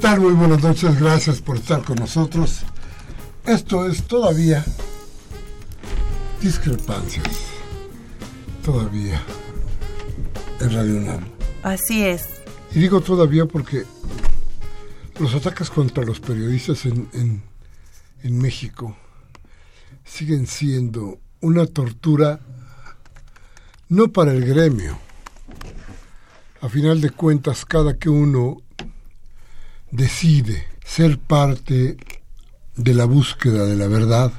Tal? Muy buenas noches, gracias por estar con nosotros. Esto es todavía discrepancias. Todavía en Radio UNAM. Así es. Y digo todavía porque los ataques contra los periodistas en, en, en México siguen siendo una tortura no para el gremio. A final de cuentas, cada que uno decide ser parte de la búsqueda de la verdad,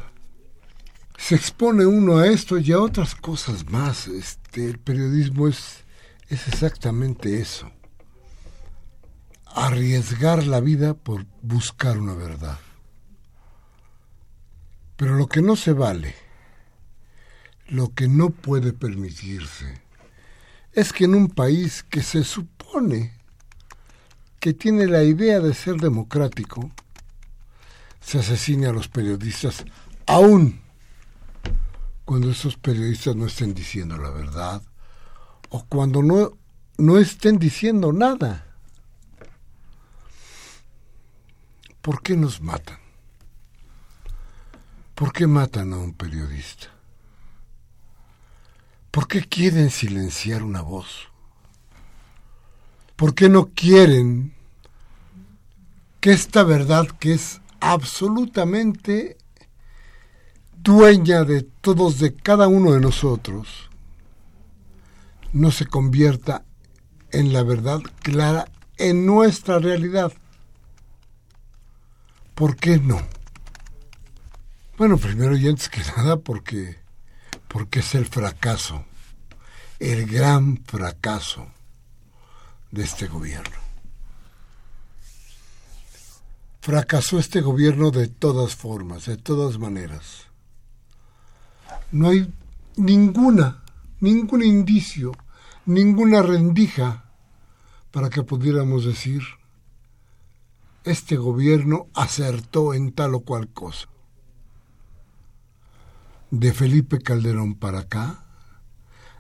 se expone uno a esto y a otras cosas más. Este, el periodismo es, es exactamente eso. Arriesgar la vida por buscar una verdad. Pero lo que no se vale, lo que no puede permitirse, es que en un país que se supone que tiene la idea de ser democrático, se asesine a los periodistas, aún cuando esos periodistas no estén diciendo la verdad o cuando no, no estén diciendo nada. ¿Por qué nos matan? ¿Por qué matan a un periodista? ¿Por qué quieren silenciar una voz? ¿Por qué no quieren que esta verdad que es absolutamente dueña de todos, de cada uno de nosotros, no se convierta en la verdad clara en nuestra realidad? ¿Por qué no? Bueno, primero y antes que nada porque, porque es el fracaso, el gran fracaso de este gobierno. Fracasó este gobierno de todas formas, de todas maneras. No hay ninguna, ningún indicio, ninguna rendija para que pudiéramos decir, este gobierno acertó en tal o cual cosa. De Felipe Calderón para acá,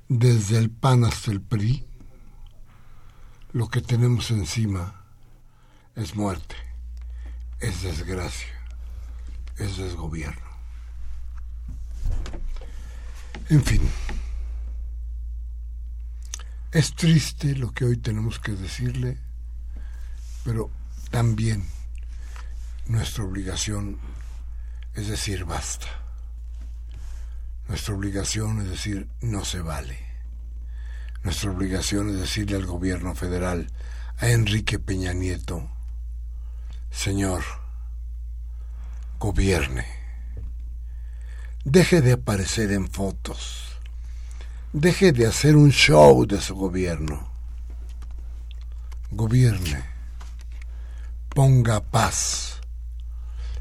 desde el PAN hasta el PRI, lo que tenemos encima es muerte, es desgracia, es desgobierno. En fin, es triste lo que hoy tenemos que decirle, pero también nuestra obligación es decir basta. Nuestra obligación es decir no se vale. Nuestra obligación es decirle al gobierno federal, a Enrique Peña Nieto, Señor, gobierne. Deje de aparecer en fotos. Deje de hacer un show de su gobierno. Gobierne. Ponga paz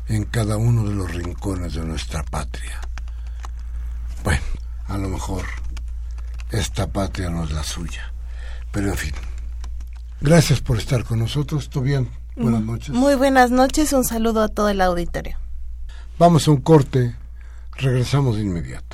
en cada uno de los rincones de nuestra patria. Bueno, a lo mejor esta patria no es la suya. Pero en fin, gracias por estar con nosotros. bien? buenas noches. Muy buenas noches, un saludo a todo el auditorio. Vamos a un corte, regresamos de inmediato.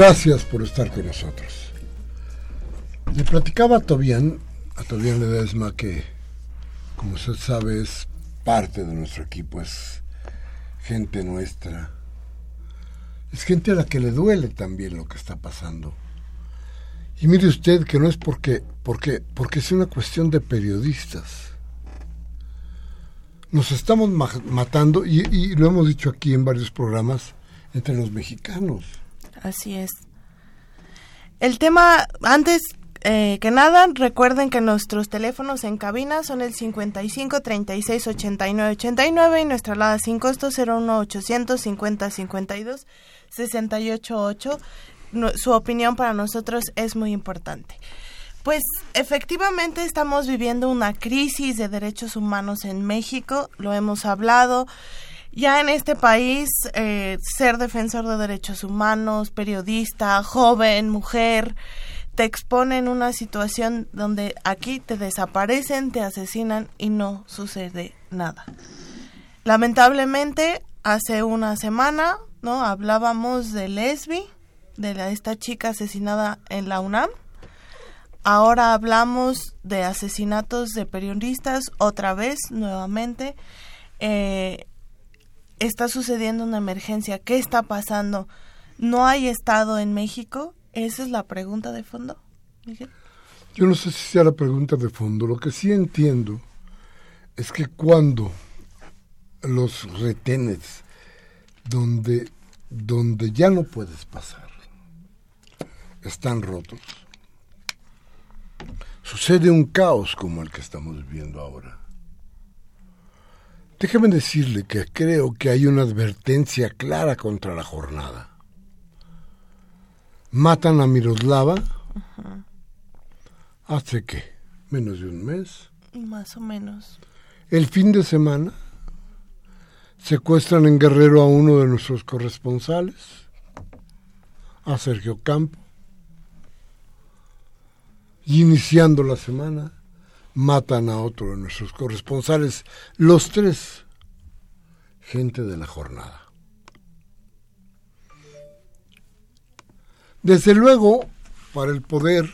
Gracias por estar con nosotros. Le platicaba a Tobián, a Tobián Ledesma, que, como usted sabe, es parte de nuestro equipo, es gente nuestra. Es gente a la que le duele también lo que está pasando. Y mire usted que no es porque, porque, porque es una cuestión de periodistas. Nos estamos matando, y, y lo hemos dicho aquí en varios programas, entre los mexicanos Así es. El tema, antes eh, que nada, recuerden que nuestros teléfonos en cabina son el 55 36 89 89 y nuestra alada sin costo 01 800 50 52 68 8. su opinión para nosotros es muy importante. Pues efectivamente estamos viviendo una crisis de derechos humanos en México, lo hemos hablado. Ya en este país, eh, ser defensor de derechos humanos, periodista, joven, mujer, te expone en una situación donde aquí te desaparecen, te asesinan y no sucede nada. Lamentablemente, hace una semana, ¿no? Hablábamos de Lesbi, de esta chica asesinada en la UNAM. Ahora hablamos de asesinatos de periodistas, otra vez, nuevamente. Eh, está sucediendo una emergencia, ¿qué está pasando? ¿No hay Estado en México? Esa es la pregunta de fondo, Yo no sé si sea la pregunta de fondo. Lo que sí entiendo es que cuando los retenes donde, donde ya no puedes pasar están rotos, sucede un caos como el que estamos viendo ahora. Déjeme decirle que creo que hay una advertencia clara contra la jornada. Matan a Miroslava hace qué, menos de un mes. Más o menos. El fin de semana secuestran en Guerrero a uno de nuestros corresponsales, a Sergio Campo, y iniciando la semana matan a otro de nuestros corresponsales, los tres, gente de la jornada. Desde luego, para el poder,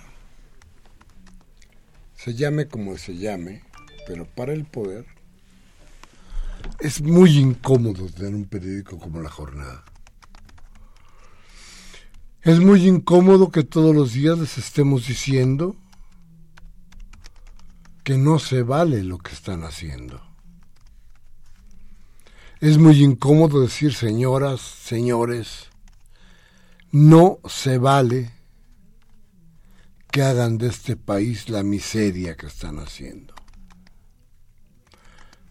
se llame como se llame, pero para el poder, es muy incómodo tener un periódico como La Jornada. Es muy incómodo que todos los días les estemos diciendo que no se vale lo que están haciendo. Es muy incómodo decir, señoras, señores, no se vale que hagan de este país la miseria que están haciendo.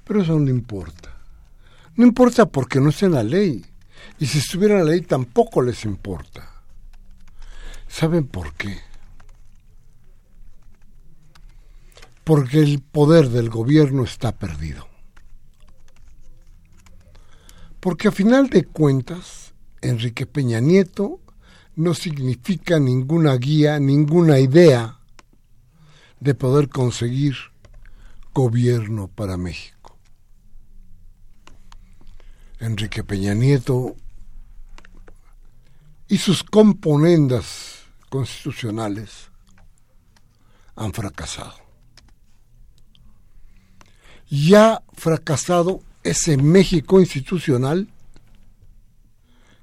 Pero eso no importa. No importa porque no está en la ley. Y si estuviera en la ley tampoco les importa. ¿Saben por qué? Porque el poder del gobierno está perdido. Porque a final de cuentas, Enrique Peña Nieto no significa ninguna guía, ninguna idea de poder conseguir gobierno para México. Enrique Peña Nieto y sus componendas constitucionales han fracasado. Ya fracasado ese México institucional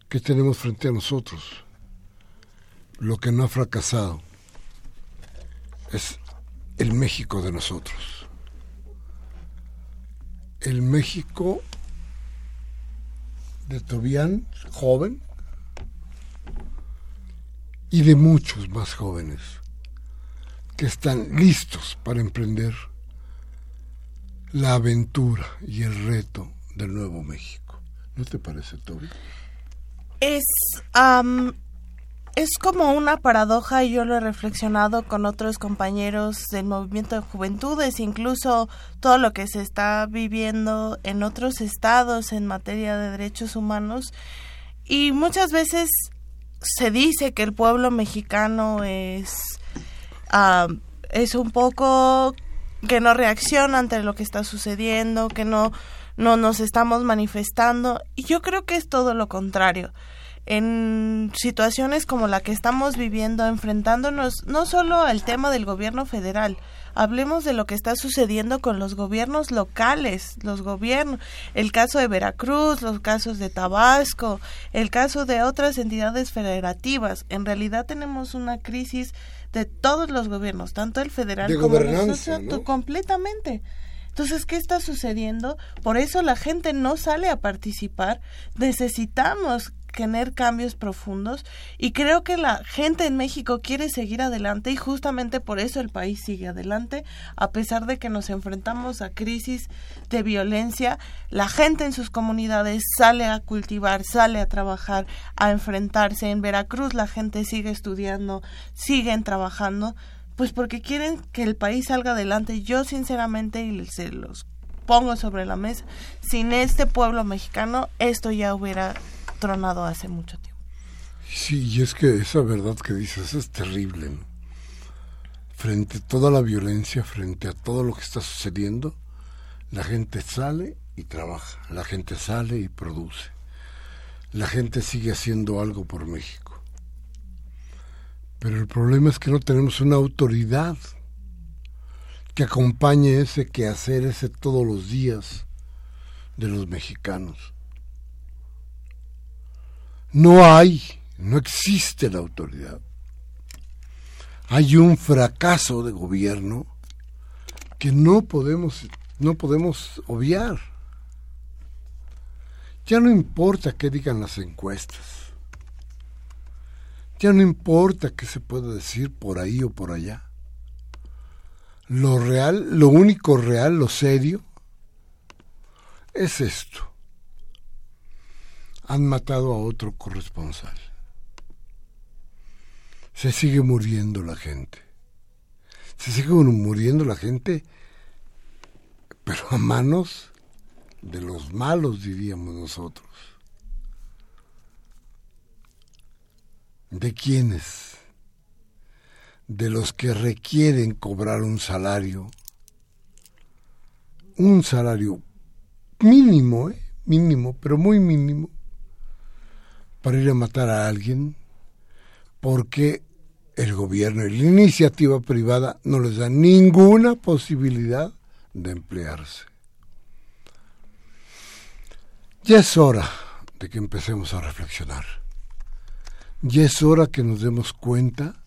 que tenemos frente a nosotros. Lo que no ha fracasado es el México de nosotros. El México de Tobián, joven, y de muchos más jóvenes que están listos para emprender la aventura y el reto del Nuevo México. ¿No te parece, Toby? Es, es como una paradoja y yo lo he reflexionado con otros compañeros del movimiento de juventudes, incluso todo lo que se está viviendo en otros estados en materia de derechos humanos. Y muchas veces se dice que el pueblo mexicano es, es un poco que no reacciona ante lo que está sucediendo, que no, no nos estamos manifestando. Y yo creo que es todo lo contrario. En situaciones como la que estamos viviendo, enfrentándonos no solo al tema del gobierno federal, hablemos de lo que está sucediendo con los gobiernos locales, los gobiernos, el caso de Veracruz, los casos de Tabasco, el caso de otras entidades federativas. En realidad tenemos una crisis de todos los gobiernos, tanto el federal como el ¿no? completamente. Entonces, ¿qué está sucediendo? Por eso la gente no sale a participar. Necesitamos tener cambios profundos. Y creo que la gente en México quiere seguir adelante y justamente por eso el país sigue adelante a pesar de que nos enfrentamos a crisis de violencia. La gente en sus comunidades sale a cultivar sale a trabajar a enfrentarse. En Veracruz la gente sigue estudiando siguen trabajando pues porque quieren que el país salga adelante. Yo sinceramente y se los pongo sobre la mesa sin este pueblo mexicano esto ya hubiera tronado hace mucho tiempo. Sí, y es que esa verdad que dices es terrible. Frente a toda la violencia, frente a todo lo que está sucediendo, la gente sale y trabaja, la gente sale y produce. La gente sigue haciendo algo por México. Pero el problema es que no tenemos una autoridad que acompañe ese quehacer, ese todos los días de los mexicanos. No hay, no existe la autoridad. Hay un fracaso de gobierno que no podemos, no podemos obviar. Ya no importa qué digan las encuestas. Ya no importa qué se pueda decir por ahí o por allá. Lo real, lo único real, lo serio, es esto han matado a otro corresponsal. Se sigue muriendo la gente. Se sigue muriendo la gente, pero a manos de los malos, diríamos nosotros. ¿De quiénes? De los que requieren cobrar un salario, un salario mínimo, ¿eh? mínimo, pero muy mínimo, para ir a matar a alguien porque el gobierno y la iniciativa privada no les da ninguna posibilidad de emplearse. Ya es hora de que empecemos a reflexionar. Ya es hora que nos demos cuenta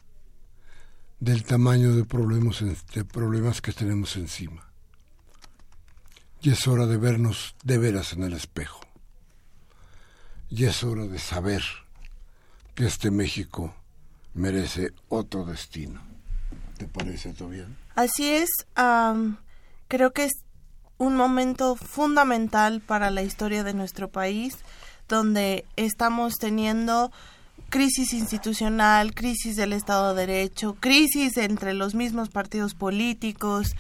del tamaño de problemas, de problemas que tenemos encima. Ya es hora de vernos de veras en el espejo. Y es hora de saber que este México merece otro destino. ¿Te parece, bien? Así es. creo que es un momento fundamental para la historia de nuestro país, donde estamos teniendo crisis institucional, crisis del Estado de Derecho, crisis entre los mismos partidos políticos,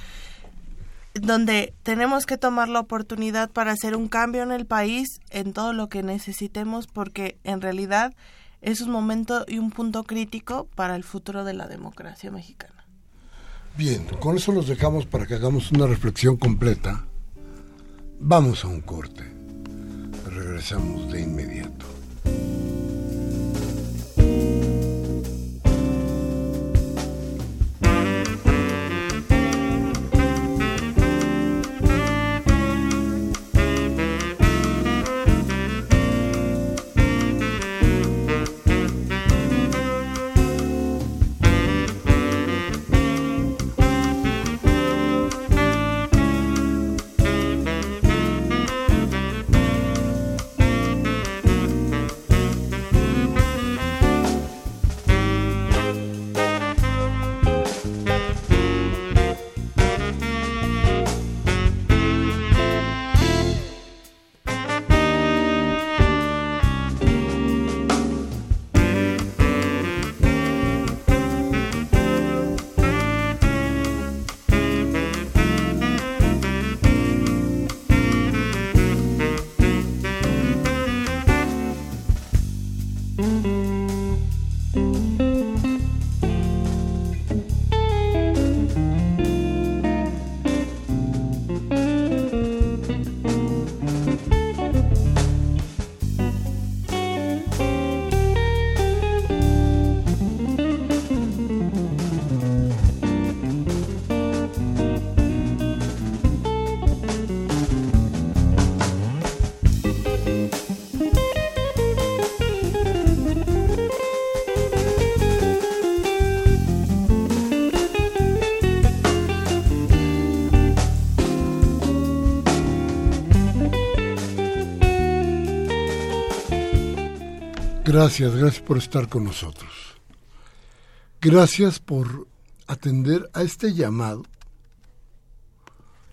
donde tenemos que tomar la oportunidad para hacer un cambio en el país en todo lo que necesitemos porque en realidad es un momento y un punto crítico para el futuro de la democracia mexicana. Bien, con eso los dejamos para que hagamos una reflexión completa. Vamos a un corte. Regresamos de inmediato. Gracias, gracias por estar con nosotros. Gracias por atender a este llamado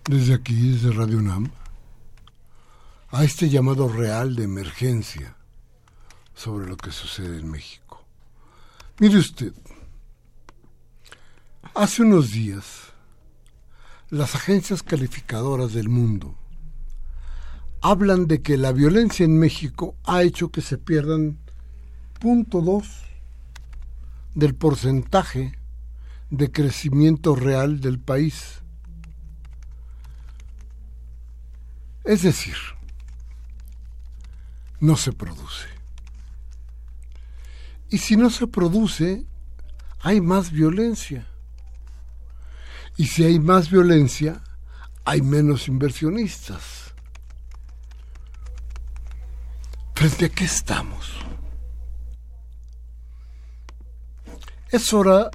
desde aquí, desde Radio UNAM, a este llamado real de emergencia sobre lo que sucede en México. Mire usted, hace unos días las agencias calificadoras del mundo hablan de que la violencia en México ha hecho que se pierdan punto dos del porcentaje de crecimiento real del país. Es decir, no se produce. Y si no se produce, hay más violencia. Y si hay más violencia, hay menos inversionistas. ¿Frente a qué estamos? Es hora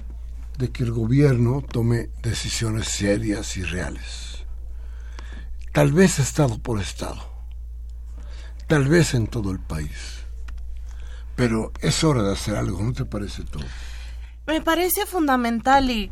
de que el gobierno tome decisiones serias y reales. Tal vez estado por estado, tal vez en todo el país. Pero es hora de hacer algo, ¿no te parece todo? Me parece fundamental y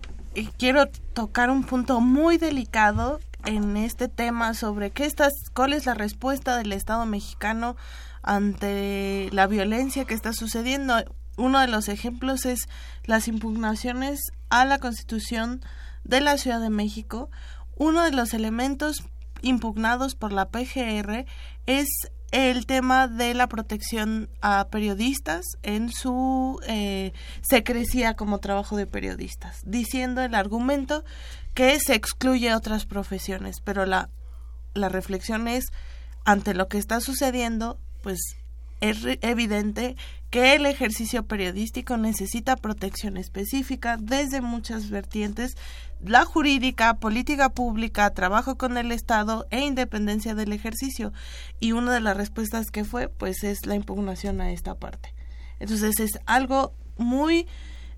quiero tocar un punto muy delicado en este tema sobre qué estás, cuál es la respuesta del Estado mexicano ante la violencia que está sucediendo. Uno de los ejemplos es las impugnaciones a la Constitución de la Ciudad de México. Uno de los elementos impugnados por la PGR es el tema de la protección a periodistas en su eh, secrecía como trabajo de periodistas, diciendo el argumento que se excluye otras profesiones, pero la, la reflexión es, ante lo que está sucediendo, pues es evidente que el ejercicio periodístico necesita protección específica desde muchas vertientes, la jurídica, política pública, trabajo con el Estado e independencia del ejercicio. Y una de las respuestas que fue, pues es la impugnación a esta parte. Entonces es algo muy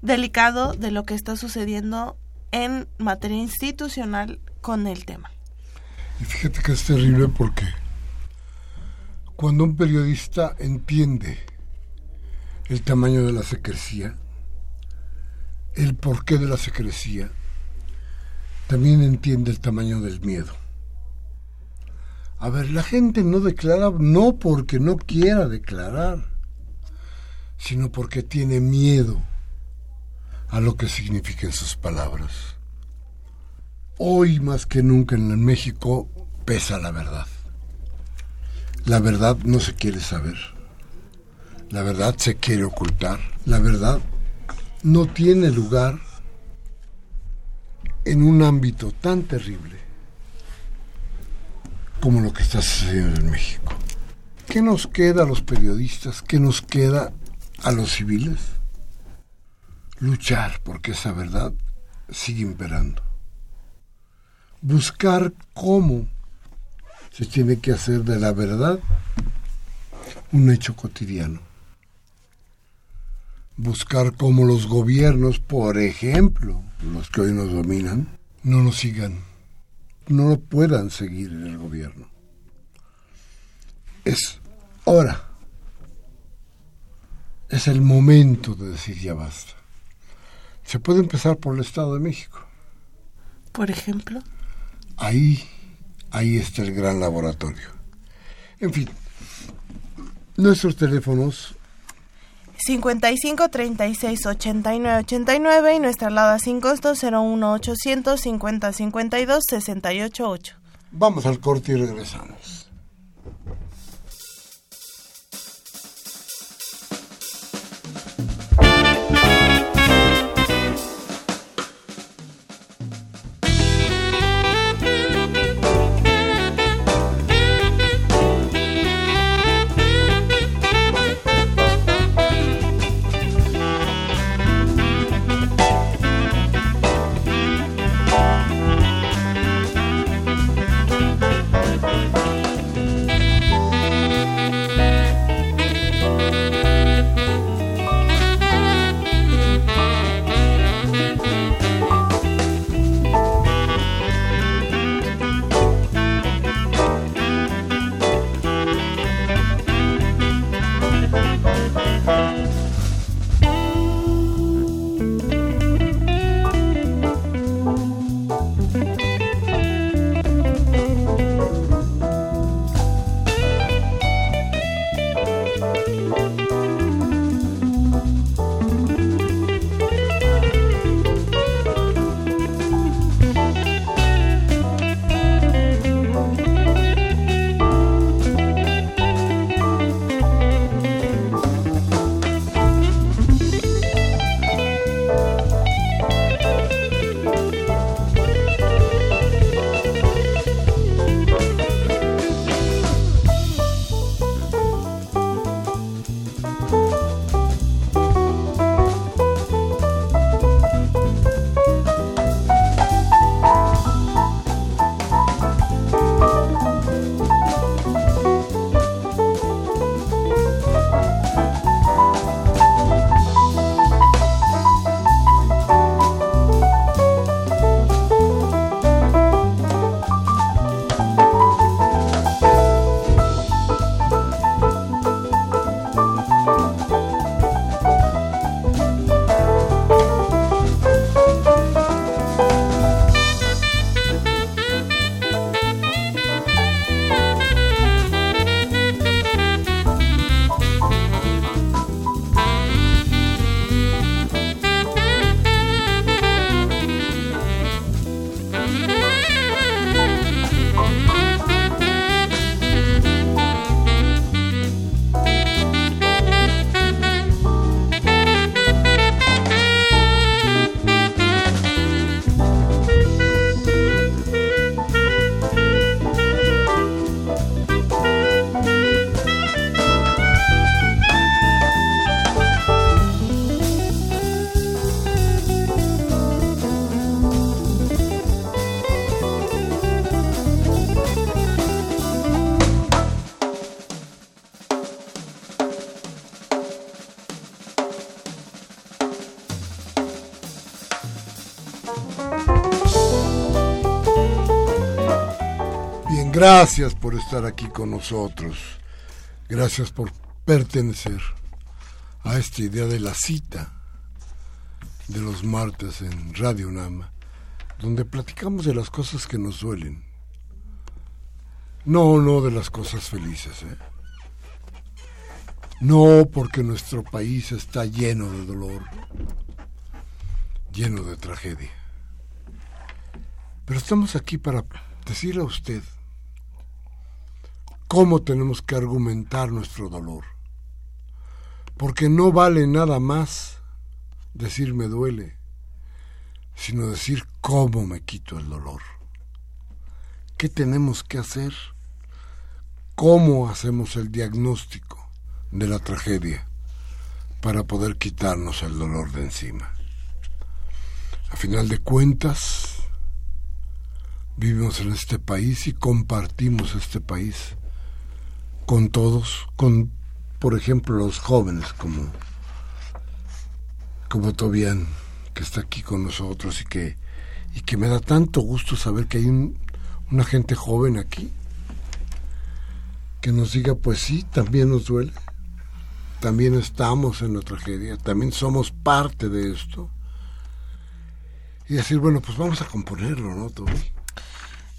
delicado de lo que está sucediendo en materia institucional con el tema. Y fíjate que es terrible porque cuando un periodista entiende el tamaño de la secrecía, el porqué de la secrecía, también entiende el tamaño del miedo. A ver, la gente no declara no porque no quiera declarar, sino porque tiene miedo a lo que significan sus palabras. Hoy más que nunca en México pesa la verdad. La verdad no se quiere saber. La verdad se quiere ocultar. La verdad no tiene lugar en un ámbito tan terrible como lo que está sucediendo en México. ¿Qué nos queda a los periodistas? ¿Qué nos queda a los civiles? Luchar porque esa verdad sigue imperando. Buscar cómo se tiene que hacer de la verdad un hecho cotidiano buscar cómo los gobiernos, por ejemplo, los que hoy nos dominan, no nos sigan, no lo puedan seguir en el gobierno. Es hora, es el momento de decir ya basta. Se puede empezar por el Estado de México. Por ejemplo. Ahí, ahí está el gran laboratorio. En fin, nuestros teléfonos 55 36 89 89 y nuestra alada sin costo 01 800 50 52 68 8. Vamos al corte y regresamos. Gracias por estar aquí con nosotros. Gracias por pertenecer a esta idea de la cita de los martes en Radio Nama, donde platicamos de las cosas que nos duelen. No, no de las cosas felices, ¿eh? No porque nuestro país está lleno de dolor, lleno de tragedia. Pero estamos aquí para decirle a usted cómo tenemos que argumentar nuestro dolor. Porque no vale nada más decir me duele, sino decir cómo me quito el dolor. ¿Qué tenemos que hacer? ¿Cómo hacemos el diagnóstico? de la tragedia para poder quitarnos el dolor de encima. A final de cuentas, vivimos en este país y compartimos este país con todos, con, por ejemplo, los jóvenes como, como Tobián, que está aquí con nosotros y que, y que me da tanto gusto saber que hay una gente joven aquí que nos diga, pues sí, también nos duele también estamos en la tragedia, también somos parte de esto. Y decir, bueno, pues vamos a componerlo, ¿no, Toby?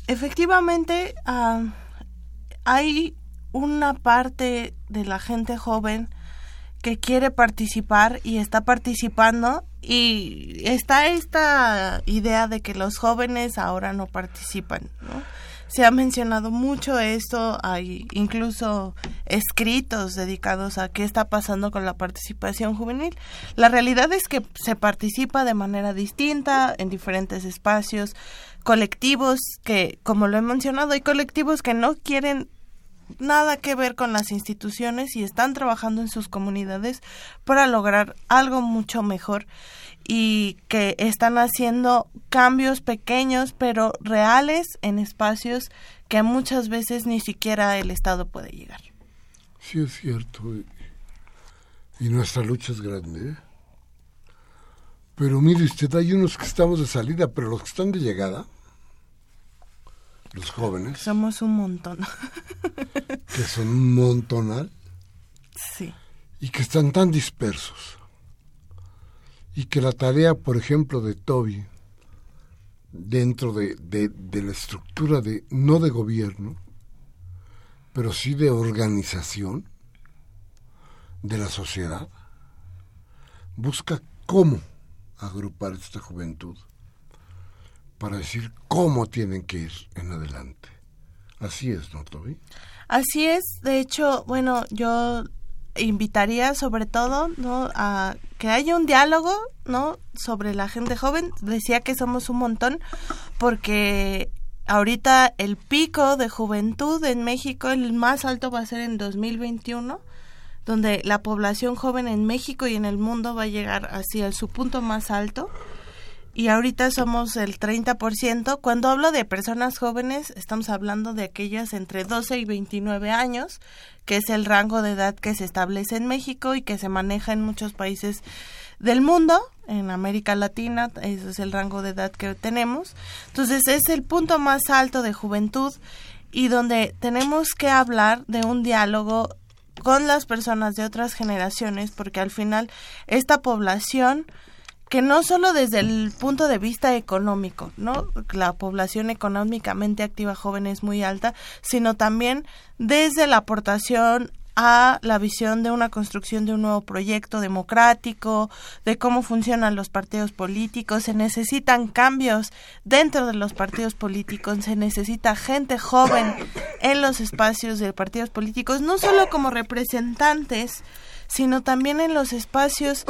Efectivamente, ah, hay una parte de la gente joven que quiere participar y está participando y está esta idea de que los jóvenes ahora no participan, ¿no? se ha mencionado mucho esto, hay incluso escritos dedicados a qué está pasando con la participación juvenil. La realidad es que se participa de manera distinta en diferentes espacios, colectivos que, como lo he mencionado, hay colectivos que no quieren nada que ver con las instituciones y están trabajando en sus comunidades para lograr algo mucho mejor y que están haciendo cambios pequeños pero reales en espacios que muchas veces ni siquiera el Estado puede llegar. Sí, es cierto. Y nuestra lucha es grande. ¿eh? Pero mire usted, hay unos que estamos de salida, pero los que están de llegada, los jóvenes. Somos un montón. que son un montonal. Sí. Y que están tan dispersos y que la tarea, por ejemplo, de Toby, dentro de, de, la estructura de, no de gobierno, pero sí de organización de la sociedad, busca cómo agrupar esta juventud para decir cómo tienen que ir en adelante. Así es, ¿no, Toby? Así es. De hecho, bueno, yo invitaría sobre todo no a que haya un diálogo no sobre la gente joven decía que somos un montón porque ahorita el pico de juventud en México el más alto va a ser en 2021 donde la población joven en México y en el mundo va a llegar hacia su punto más alto y ahorita somos el 30%. Cuando hablo de personas jóvenes, estamos hablando de aquellas entre 12 y 29 años, que es el rango de edad que se establece en México y que se maneja en muchos países del mundo, en América Latina, ese es el rango de edad que tenemos. Entonces es el punto más alto de juventud y donde tenemos que hablar de un diálogo con las personas de otras generaciones, porque al final esta población que no solo desde el punto de vista económico, ¿no? La población económicamente activa joven es muy alta, sino también desde la aportación a la visión de una construcción de un nuevo proyecto democrático, de cómo funcionan los partidos políticos, se necesitan cambios dentro de los partidos políticos, se necesita gente joven en los espacios de partidos políticos, no solo como representantes sino también en los espacios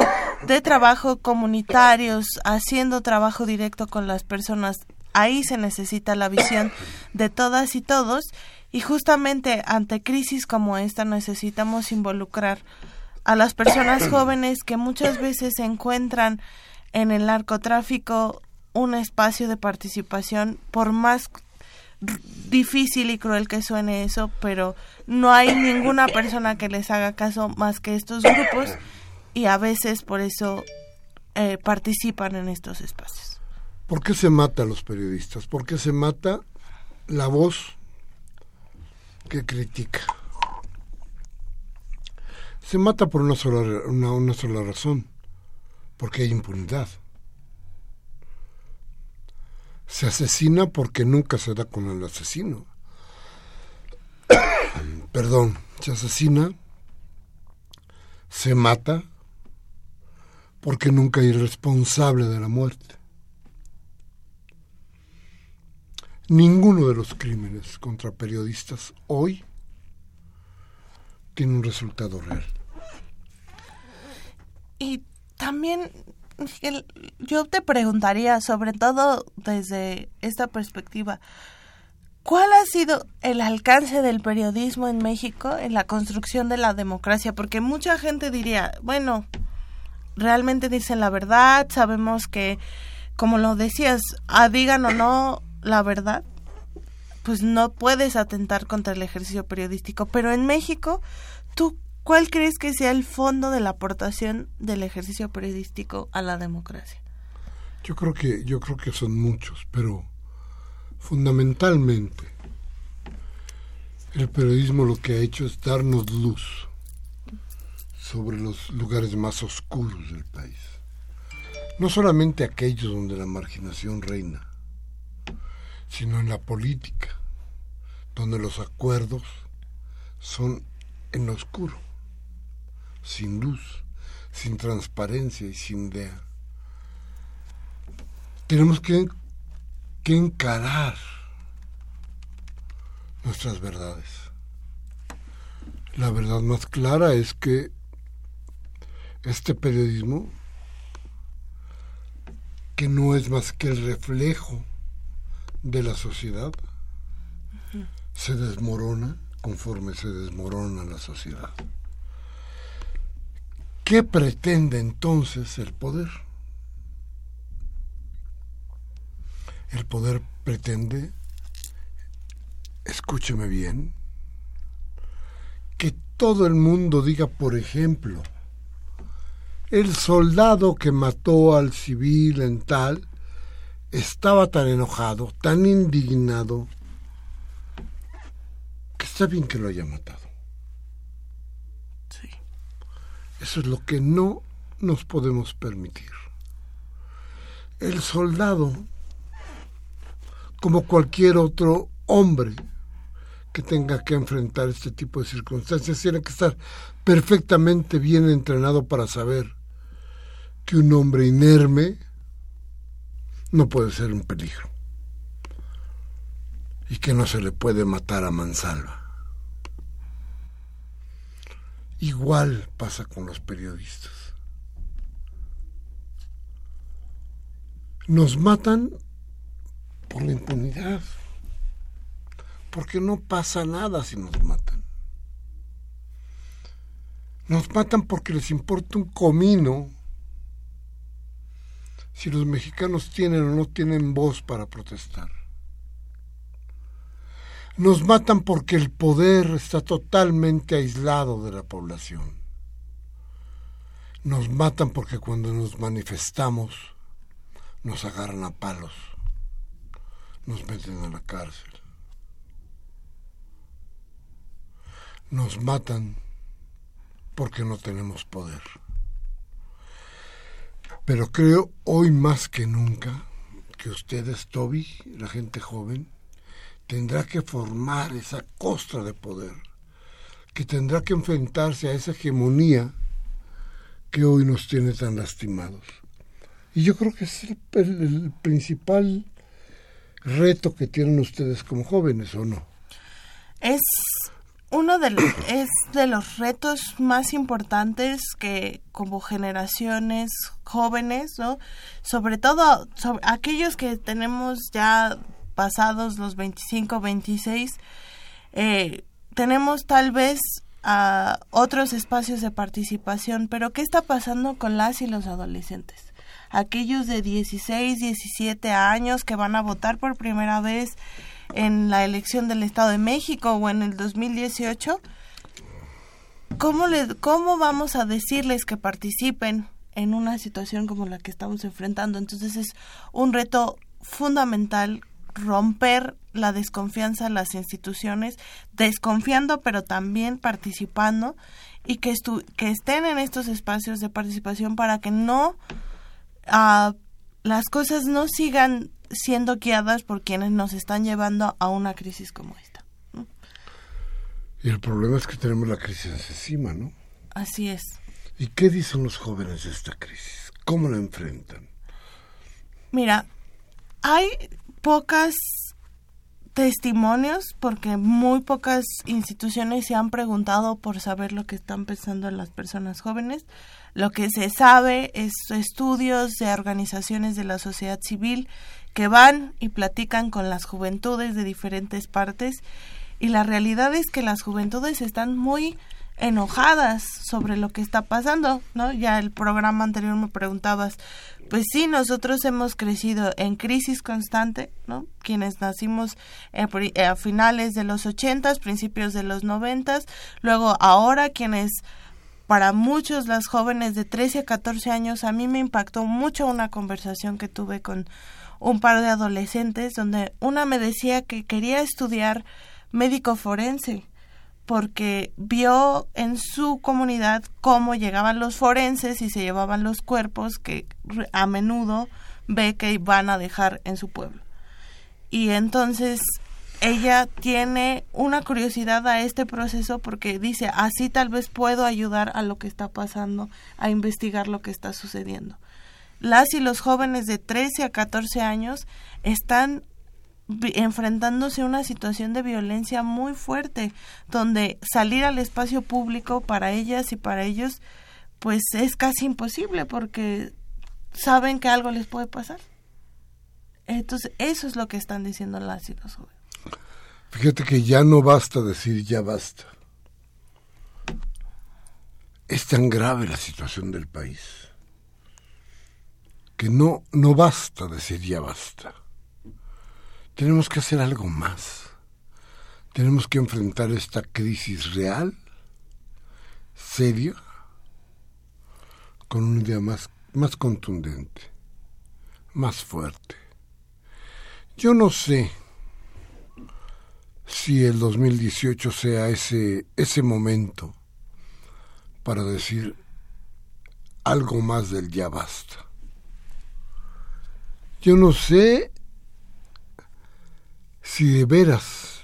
de trabajo comunitarios, haciendo trabajo directo con las personas. Ahí se necesita la visión de todas y todos y justamente ante crisis como esta necesitamos involucrar a las personas jóvenes que muchas veces se encuentran en el narcotráfico un espacio de participación por más difícil y cruel que suene eso, pero no hay ninguna persona que les haga caso más que estos grupos y a veces por eso eh, participan en estos espacios. ¿Por qué se mata a los periodistas? ¿Por qué se mata la voz que critica. Se mata por una sola, una, una sola razón, porque hay impunidad. Se asesina porque nunca se da con el asesino. Perdón, se asesina, se mata porque nunca hay responsable de la muerte. Ninguno de los crímenes contra periodistas hoy tiene un resultado real. Y también yo te preguntaría, sobre todo desde esta perspectiva, ¿cuál ha sido el alcance del periodismo en México en la construcción de la democracia? Porque mucha gente diría, bueno, realmente dicen la verdad, sabemos que, como lo decías, a digan o no, la verdad, pues no puedes atentar contra el ejercicio periodístico. Pero en México, ¿tú cuál crees que sea el fondo de la aportación del ejercicio periodístico a la democracia? Yo creo que, yo creo que son muchos, pero fundamentalmente el periodismo lo que ha hecho es darnos luz sobre los lugares más oscuros del país. No solamente aquellos donde la marginación reina, sino en la política, donde los acuerdos son en lo oscuro, sin luz, sin transparencia y sin idea. Tenemos que, que encarar nuestras verdades. La verdad más clara es que este periodismo, que no es más que el reflejo de la sociedad se desmorona conforme se desmorona la sociedad. ¿Qué pretende entonces el poder? El poder pretende, escúcheme bien, que todo el mundo diga, por ejemplo, el soldado que mató al civil en tal estaba tan enojado, tan indignado, que está bien que lo haya matado. Sí. Eso es lo que no nos podemos permitir. El soldado, como cualquier otro hombre que tenga que enfrentar este tipo de circunstancias, tiene que estar perfectamente bien entrenado para saber que un hombre inerme, no puede ser un peligro y que no se le puede matar a mansalva. Igual pasa con los periodistas. Nos matan por la impunidad, porque no pasa nada si nos matan. Nos matan porque les importa un comino si los mexicanos tienen o no tienen voz para protestar. Nos matan porque el poder está totalmente aislado de la población. Nos matan porque cuando nos manifestamos nos agarran a palos, nos meten a la cárcel. Nos matan porque no tenemos poder. Pero creo hoy más que nunca que ustedes, Toby, la gente joven, tendrá que formar esa costra de poder, que tendrá que enfrentarse a esa hegemonía que hoy nos tiene tan lastimados. Y yo creo que es el, el principal reto que tienen ustedes como jóvenes, ¿o no? Es uno de los, es de los retos más importantes que como generaciones jóvenes, ¿no? Sobre todo sobre aquellos que tenemos ya pasados los 25, 26, eh, tenemos tal vez a otros espacios de participación, pero ¿qué está pasando con las y los adolescentes? Aquellos de 16, 17 años que van a votar por primera vez en la elección del Estado de México o en el 2018, ¿cómo, le, ¿cómo vamos a decirles que participen en una situación como la que estamos enfrentando? Entonces es un reto fundamental romper la desconfianza en las instituciones, desconfiando pero también participando y que, que estén en estos espacios de participación para que no uh, las cosas no sigan siendo guiadas por quienes nos están llevando a una crisis como esta. Y el problema es que tenemos la crisis encima, ¿no? Así es. ¿Y qué dicen los jóvenes de esta crisis? ¿Cómo la enfrentan? Mira, hay pocas testimonios porque muy pocas instituciones se han preguntado por saber lo que están pensando las personas jóvenes. Lo que se sabe es estudios de organizaciones de la sociedad civil que van y platican con las juventudes de diferentes partes y la realidad es que las juventudes están muy enojadas sobre lo que está pasando, ¿no? Ya el programa anterior me preguntabas, pues sí, nosotros hemos crecido en crisis constante, ¿no? Quienes nacimos a finales de los ochentas, principios de los noventas, luego ahora quienes para muchos las jóvenes de 13 a 14 años, a mí me impactó mucho una conversación que tuve con un par de adolescentes donde una me decía que quería estudiar médico forense porque vio en su comunidad cómo llegaban los forenses y se llevaban los cuerpos que a menudo ve que van a dejar en su pueblo. Y entonces ella tiene una curiosidad a este proceso porque dice, así tal vez puedo ayudar a lo que está pasando, a investigar lo que está sucediendo. Las y los jóvenes de 13 a 14 años están enfrentándose a una situación de violencia muy fuerte, donde salir al espacio público para ellas y para ellos, pues es casi imposible porque saben que algo les puede pasar. Entonces, eso es lo que están diciendo las y los jóvenes. Fíjate que ya no basta decir ya basta. Es tan grave la situación del país que no, no basta decir ya basta tenemos que hacer algo más. Tenemos que enfrentar esta crisis real, seria, con una idea más, más contundente, más fuerte. Yo no sé si el 2018 sea ese, ese momento para decir algo más del ya basta. Yo no sé si de veras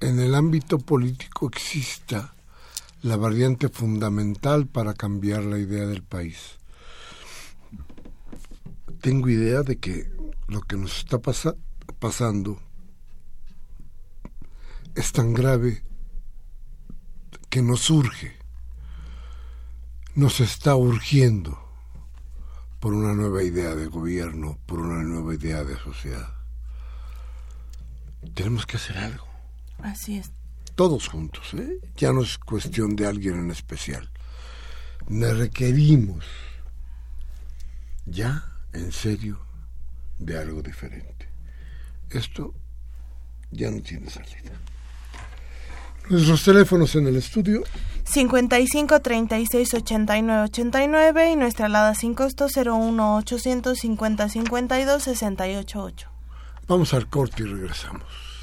en el ámbito político exista la variante fundamental para cambiar la idea del país. Tengo idea de que lo que nos está pasando es tan grave que nos urge, nos está urgiendo por una nueva idea de gobierno, por una nueva idea de sociedad tenemos que hacer algo. Así es. Todos juntos, ¿eh? Ya no es cuestión de alguien en especial. Me requerimos ya, en serio, de algo diferente. Esto ya no tiene salida. Nuestros teléfonos en el estudio. 55 36 89 89 y nuestra alada sin costo 01 850 52 68 8. Vamos al corte y regresamos.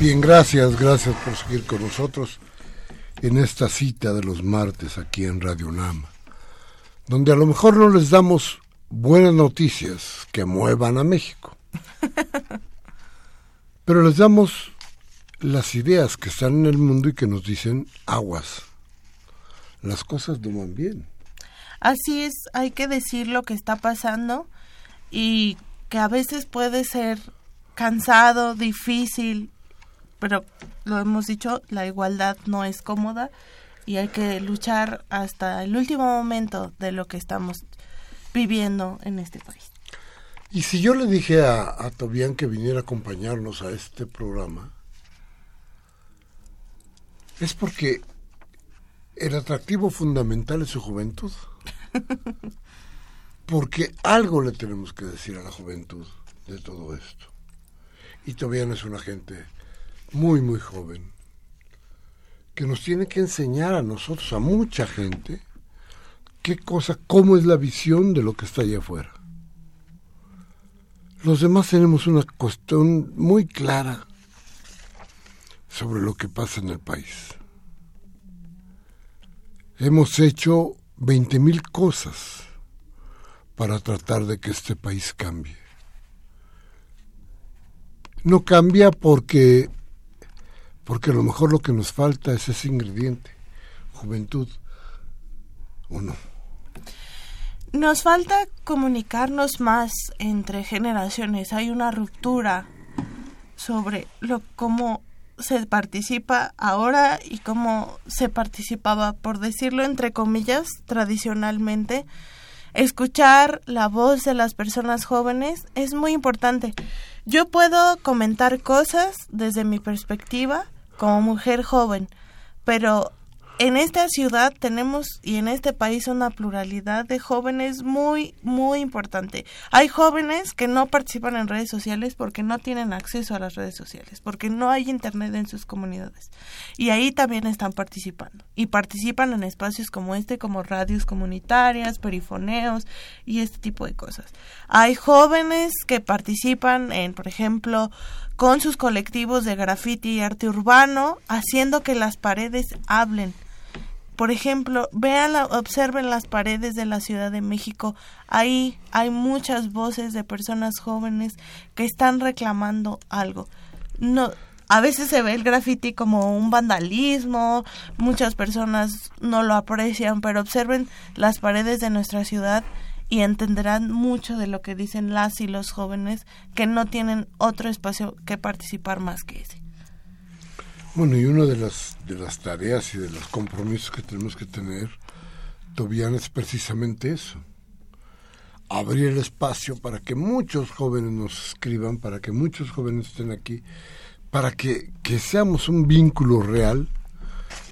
Bien, gracias, gracias por seguir con nosotros en esta cita de los martes aquí en Radio Nam, donde a lo mejor no les damos buenas noticias que muevan a México, pero les damos las ideas que están en el mundo y que nos dicen aguas. Las cosas no van bien. Así es, hay que decir lo que está pasando y que a veces puede ser cansado, difícil, pero lo hemos dicho, la igualdad no es cómoda y hay que luchar hasta el último momento de lo que estamos viviendo en este país. Y si yo le dije a, a Tobián que viniera a acompañarnos a este programa, es porque el atractivo fundamental es su juventud. Porque algo le tenemos que decir a la juventud de todo esto. Y Tobián es una gente muy, muy joven, que nos tiene que enseñar a nosotros, a mucha gente, qué cosa, cómo es la visión de lo que está allá afuera. Los demás tenemos una cuestión muy clara sobre lo que pasa en el país. Hemos hecho 20 mil cosas para tratar de que este país cambie. No cambia porque porque a lo mejor lo que nos falta es ese ingrediente, juventud, ¿o no? Nos falta comunicarnos más entre generaciones. Hay una ruptura sobre lo cómo se participa ahora y cómo se participaba, por decirlo entre comillas, tradicionalmente. Escuchar la voz de las personas jóvenes es muy importante. Yo puedo comentar cosas desde mi perspectiva, como mujer joven, pero en esta ciudad tenemos y en este país una pluralidad de jóvenes muy, muy importante. Hay jóvenes que no participan en redes sociales porque no tienen acceso a las redes sociales, porque no hay internet en sus comunidades. Y ahí también están participando. Y participan en espacios como este, como radios comunitarias, perifoneos y este tipo de cosas. Hay jóvenes que participan en, por ejemplo, con sus colectivos de graffiti y arte urbano, haciendo que las paredes hablen. Por ejemplo, vean, observen las paredes de la Ciudad de México. Ahí hay muchas voces de personas jóvenes que están reclamando algo. No, a veces se ve el graffiti como un vandalismo, muchas personas no lo aprecian, pero observen las paredes de nuestra ciudad y entenderán mucho de lo que dicen las y los jóvenes que no tienen otro espacio que participar más que ese. Bueno, y una de las, de las tareas y de los compromisos que tenemos que tener, Tobián, es precisamente eso. Abrir el espacio para que muchos jóvenes nos escriban, para que muchos jóvenes estén aquí, para que, que seamos un vínculo real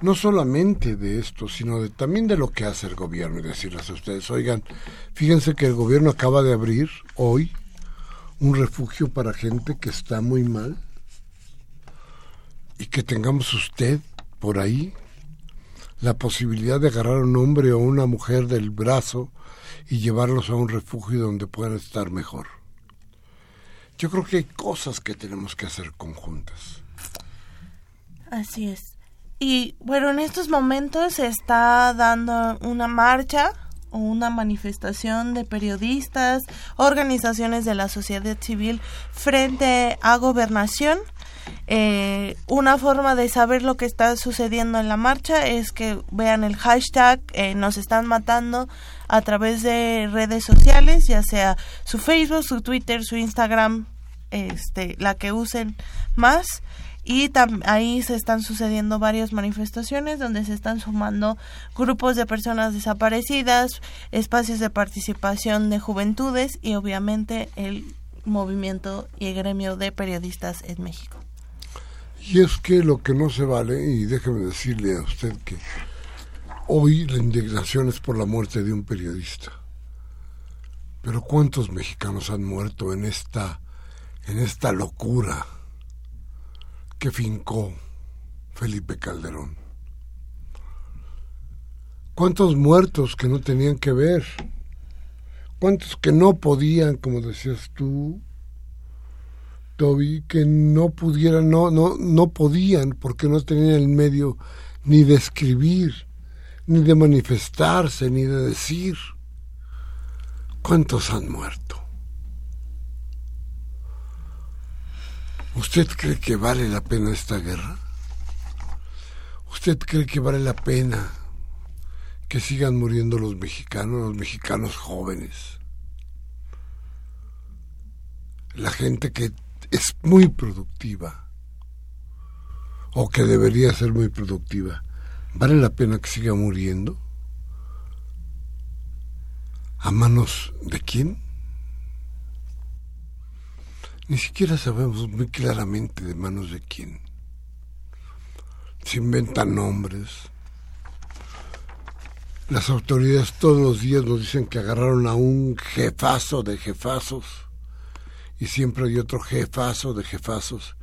no solamente de esto, sino de, también de lo que hace el gobierno y decirles a ustedes, oigan, fíjense que el gobierno acaba de abrir hoy un refugio para gente que está muy mal y que tengamos usted por ahí la posibilidad de agarrar a un hombre o una mujer del brazo y llevarlos a un refugio donde puedan estar mejor. Yo creo que hay cosas que tenemos que hacer conjuntas. Así es. Y bueno, en estos momentos se está dando una marcha o una manifestación de periodistas, organizaciones de la sociedad civil frente a gobernación. Eh, una forma de saber lo que está sucediendo en la marcha es que vean el hashtag eh, nos están matando a través de redes sociales, ya sea su Facebook, su Twitter, su Instagram, este, la que usen más y ahí se están sucediendo varias manifestaciones donde se están sumando grupos de personas desaparecidas, espacios de participación de juventudes y obviamente el movimiento y el gremio de periodistas en México. Y es que lo que no se vale, y déjeme decirle a usted que hoy la indignación es por la muerte de un periodista. Pero ¿cuántos mexicanos han muerto en esta en esta locura? Que fincó Felipe Calderón. ¿Cuántos muertos que no tenían que ver? ¿Cuántos que no podían, como decías tú, Toby, que no pudieran, no, no, no podían, porque no tenían el medio ni de escribir, ni de manifestarse, ni de decir. ¿Cuántos han muerto? ¿Usted cree que vale la pena esta guerra? ¿Usted cree que vale la pena que sigan muriendo los mexicanos, los mexicanos jóvenes? La gente que es muy productiva o que debería ser muy productiva, ¿vale la pena que siga muriendo? ¿A manos de quién? Ni siquiera sabemos muy claramente de manos de quién. Se inventan nombres. Las autoridades todos los días nos dicen que agarraron a un jefazo de jefazos y siempre hay otro jefazo de jefazos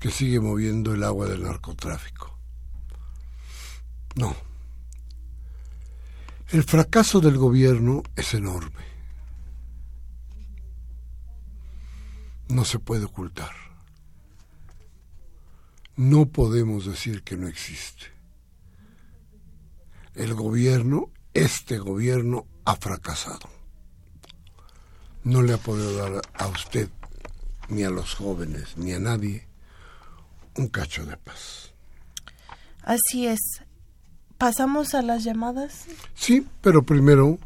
que sigue moviendo el agua del narcotráfico. No. El fracaso del gobierno es enorme. No se puede ocultar. No podemos decir que no existe. El gobierno, este gobierno, ha fracasado no le ha podido dar a usted, ni a los jóvenes, ni a nadie, un cacho de paz. Así es. ¿Pasamos a las llamadas? Sí, pero primero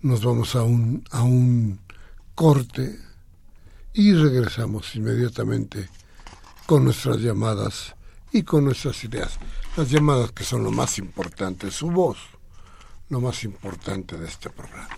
nos vamos a un, a un corte y regresamos inmediatamente con nuestras llamadas y con nuestras ideas. Las llamadas que son lo más importante, su voz, lo más importante de este programa.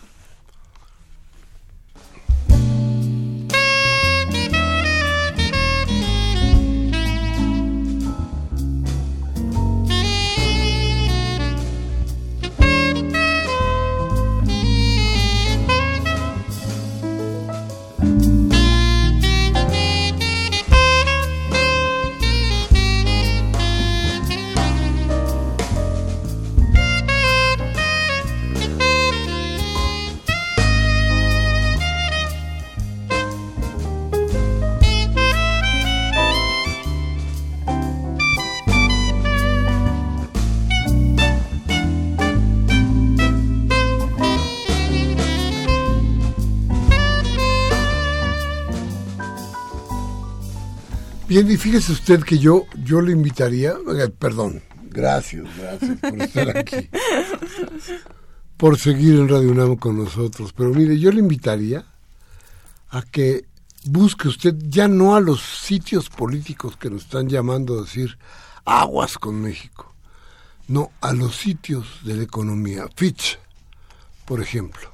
Bien, y fíjese usted que yo, yo le invitaría, perdón, gracias, gracias por estar aquí, por seguir en Radio UNAM con nosotros, pero mire, yo le invitaría a que busque usted ya no a los sitios políticos que nos están llamando a decir aguas con México, no a los sitios de la economía. Fitch, por ejemplo,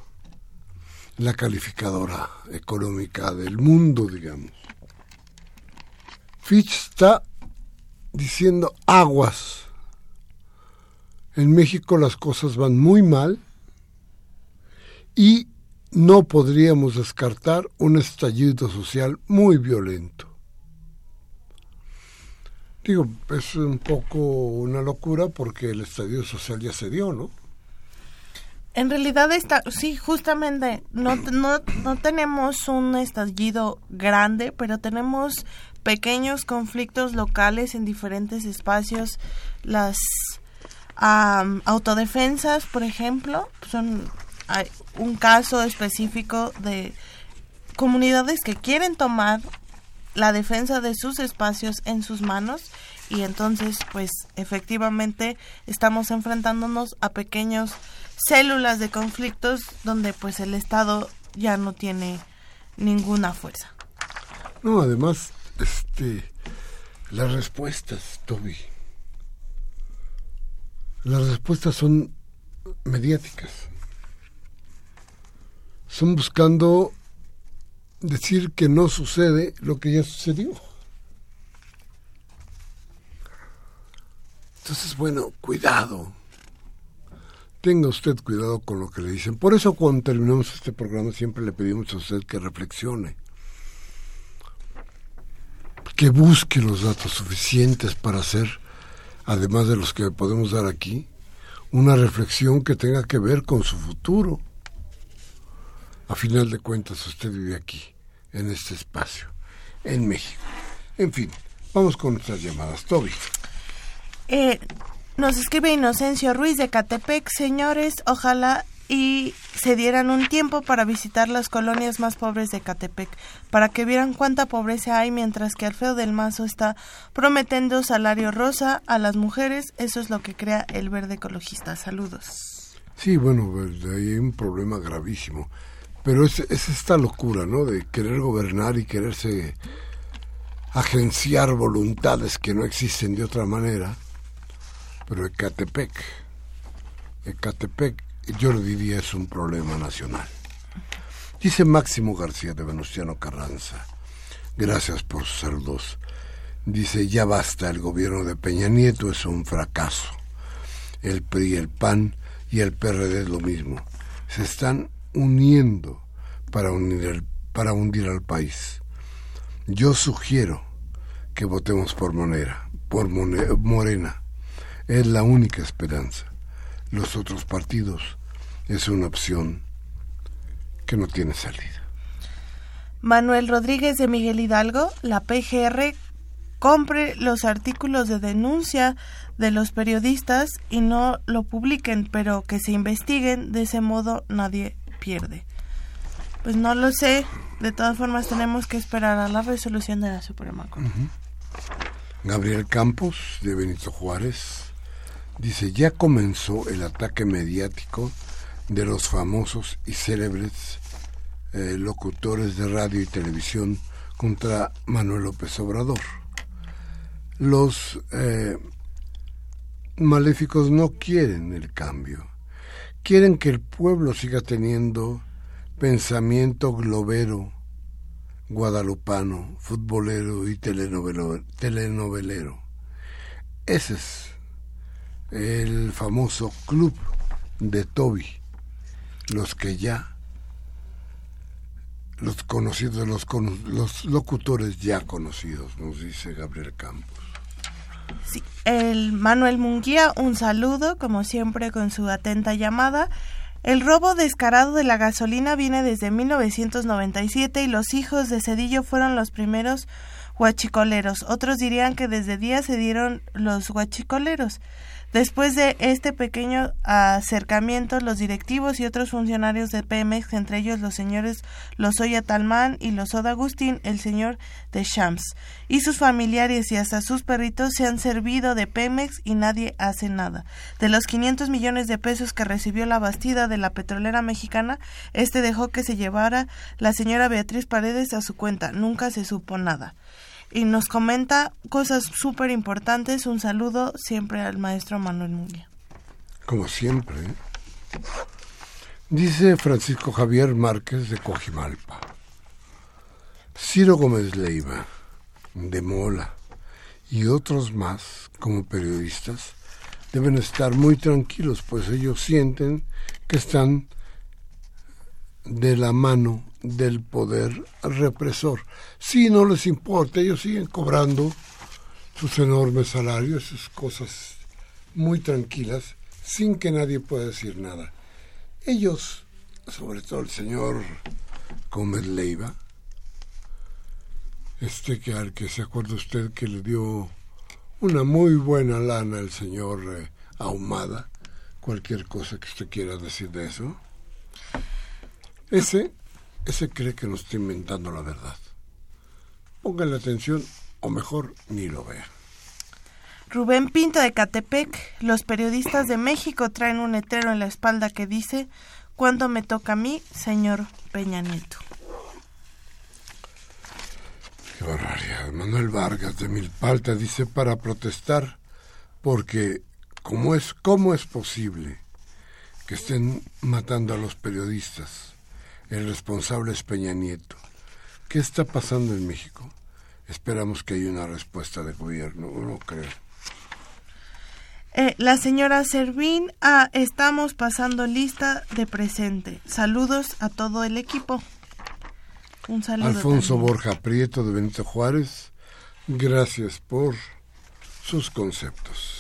la calificadora económica del mundo, digamos Fitch está diciendo aguas. En México las cosas van muy mal y no podríamos descartar un estallido social muy violento. Digo, es un poco una locura porque el estallido social ya se dio, ¿no? En realidad está, sí, justamente no, no, no tenemos un estallido grande, pero tenemos pequeños conflictos locales en diferentes espacios. Las autodefensas, por ejemplo, son hay un caso específico de comunidades que quieren tomar la defensa de sus espacios en sus manos y entonces pues efectivamente estamos enfrentándonos a pequeños células de conflictos donde pues el Estado ya no tiene ninguna fuerza. No, además este, las respuestas, Toby. Las respuestas son mediáticas. Son buscando decir que no sucede lo que ya sucedió. Entonces, bueno, cuidado. Tenga usted cuidado con lo que le dicen. Por eso cuando terminamos este programa siempre le pedimos a usted que reflexione que busque los datos suficientes para hacer, además de los que podemos dar aquí, una reflexión que tenga que ver con su futuro. A final de cuentas, usted vive aquí, en este espacio, en México. En fin, vamos con nuestras llamadas. Toby. Eh, nos escribe Inocencio Ruiz de Catepec, señores, ojalá y se dieran un tiempo para visitar las colonias más pobres de Catepec, para que vieran cuánta pobreza hay mientras que Alfredo del Mazo está prometiendo salario rosa a las mujeres. Eso es lo que crea el verde ecologista. Saludos. Sí, bueno, pues, hay un problema gravísimo. Pero es, es esta locura, ¿no? De querer gobernar y quererse agenciar voluntades que no existen de otra manera. Pero Ecatepec, Ecatepec yo lo diría es un problema nacional. Dice Máximo García de Venustiano Carranza, gracias por saludos. Dice, ya basta, el gobierno de Peña Nieto es un fracaso. El PRI, el PAN y el PRD es lo mismo. Se están uniendo para, unir el, para hundir al país. Yo sugiero que votemos por Monera, por Morena. Es la única esperanza los otros partidos es una opción que no tiene salida. Manuel Rodríguez de Miguel Hidalgo, la PGR compre los artículos de denuncia de los periodistas y no lo publiquen, pero que se investiguen, de ese modo nadie pierde. Pues no lo sé, de todas formas tenemos que esperar a la resolución de la Suprema Corte. Gabriel Campos de Benito Juárez Dice, ya comenzó el ataque mediático de los famosos y célebres eh, locutores de radio y televisión contra Manuel López Obrador. Los eh, maléficos no quieren el cambio, quieren que el pueblo siga teniendo pensamiento globero, guadalupano, futbolero y telenovelero. Ese es el famoso club de Toby, los que ya, los conocidos, los, los locutores ya conocidos, nos dice Gabriel Campos. Sí, el Manuel Munguía, un saludo, como siempre, con su atenta llamada. El robo descarado de la gasolina viene desde 1997 y los hijos de Cedillo fueron los primeros huachicoleros. Otros dirían que desde día se dieron los huachicoleros. Después de este pequeño acercamiento, los directivos y otros funcionarios de Pemex, entre ellos los señores Lozoya Talmán y Lozoda Agustín, el señor de Shams, y sus familiares y hasta sus perritos se han servido de Pemex y nadie hace nada. De los 500 millones de pesos que recibió la bastida de la petrolera mexicana, este dejó que se llevara la señora Beatriz Paredes a su cuenta. Nunca se supo nada y nos comenta cosas súper importantes. Un saludo siempre al maestro Manuel Muñoz. Como siempre. ¿eh? Dice Francisco Javier Márquez de Cojimalpa. Ciro Gómez Leiva, de Mola y otros más como periodistas deben estar muy tranquilos, pues ellos sienten que están de la mano del poder represor. Si no les importa, ellos siguen cobrando sus enormes salarios, sus cosas muy tranquilas, sin que nadie pueda decir nada. Ellos, sobre todo el señor Gómez Leiva, este que al que se acuerda usted que le dio una muy buena lana al señor eh, Ahumada, cualquier cosa que usted quiera decir de eso. Ese ese cree que nos está inventando la verdad. Pónganle atención o mejor ni lo vean. Rubén Pinto de Catepec, los periodistas de México traen un letrero en la espalda que dice, ¿cuándo me toca a mí, señor Peña Nieto? Qué barbaridad. Manuel Vargas de Milpalta dice para protestar porque ¿cómo es, cómo es posible que estén matando a los periodistas? El responsable es Peña Nieto. ¿Qué está pasando en México? Esperamos que haya una respuesta de gobierno, no creo. Eh, la señora Servín, ah, estamos pasando lista de presente. Saludos a todo el equipo. Un saludo. Alfonso Borja Prieto de Benito Juárez, gracias por sus conceptos.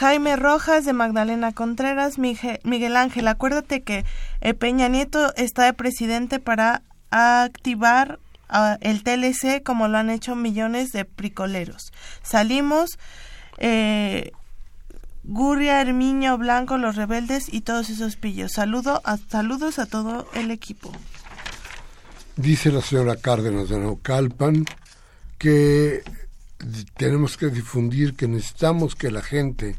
Jaime Rojas de Magdalena Contreras, Miguel Ángel, acuérdate que eh, Peña Nieto está de presidente para activar el TLC como lo han hecho millones de pricoleros. Salimos eh, Gurria, Hermiño, Blanco, Los Rebeldes y todos esos pillos. Saludo saludos a todo el equipo. Dice la señora Cárdenas de Naucalpan que tenemos que difundir que necesitamos que la gente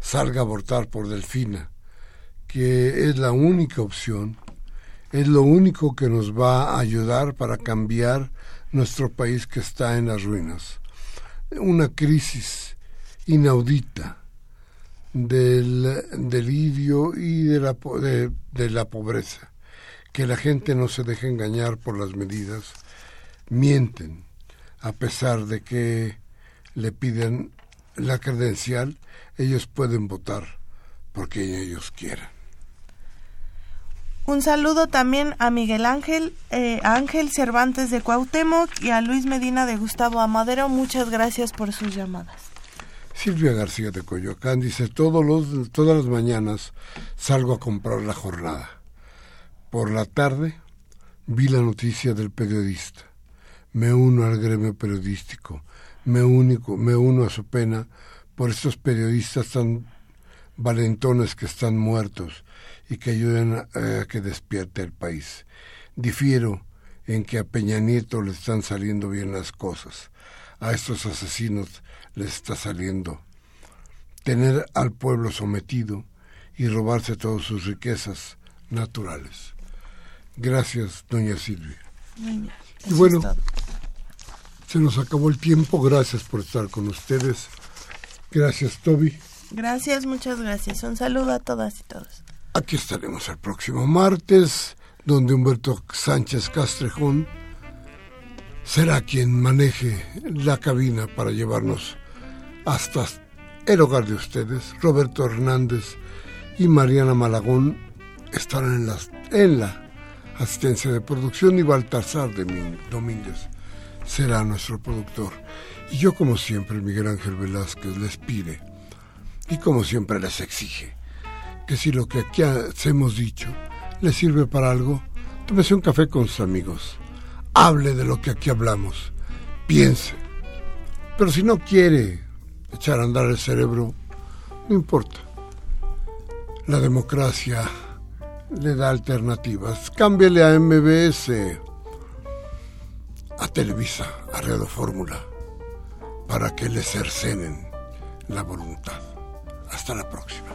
salga a abortar por Delfina, que es la única opción, es lo único que nos va a ayudar para cambiar nuestro país que está en las ruinas. Una crisis inaudita del delirio y de la, de, la pobreza. Que la gente no se deje engañar por las medidas. Mienten, a pesar de que le piden la credencial, ellos pueden votar porque ellos quieran. Un saludo también a Miguel Ángel, eh, Ángel Cervantes de Cuauhtémoc y a Luis Medina de Gustavo Amadero. Muchas gracias por sus llamadas. Silvia García de Coyoacán dice, Todos los, todas las mañanas salgo a comprar la jornada. Por la tarde vi la noticia del periodista. Me uno al gremio periodístico, me, único, me uno a su pena por estos periodistas tan valentones que están muertos y que ayuden a, a que despierte el país. Difiero en que a Peña Nieto le están saliendo bien las cosas. A estos asesinos les está saliendo. Tener al pueblo sometido y robarse todas sus riquezas naturales. Gracias, doña Silvia. y bueno, se nos acabó el tiempo. Gracias por estar con ustedes. Gracias, Toby. Gracias, muchas gracias. Un saludo a todas y todos. Aquí estaremos el próximo martes, donde Humberto Sánchez Castrejón será quien maneje la cabina para llevarnos hasta el hogar de ustedes. Roberto Hernández y Mariana Malagón estarán en, la asistencia de producción y Baltasar de Domínguez será nuestro productor. Y yo, como siempre, Miguel Ángel Velázquez les pide, y como siempre les exige, que si lo que aquí hemos dicho les sirve para algo, tómese un café con sus amigos, hable de lo que aquí hablamos, piense. Pero si no quiere echar a andar el cerebro, no importa. La democracia le da alternativas. Cámbiale a MBS, a Televisa, a Fórmula, para que le cercenen la voluntad. Hasta la próxima.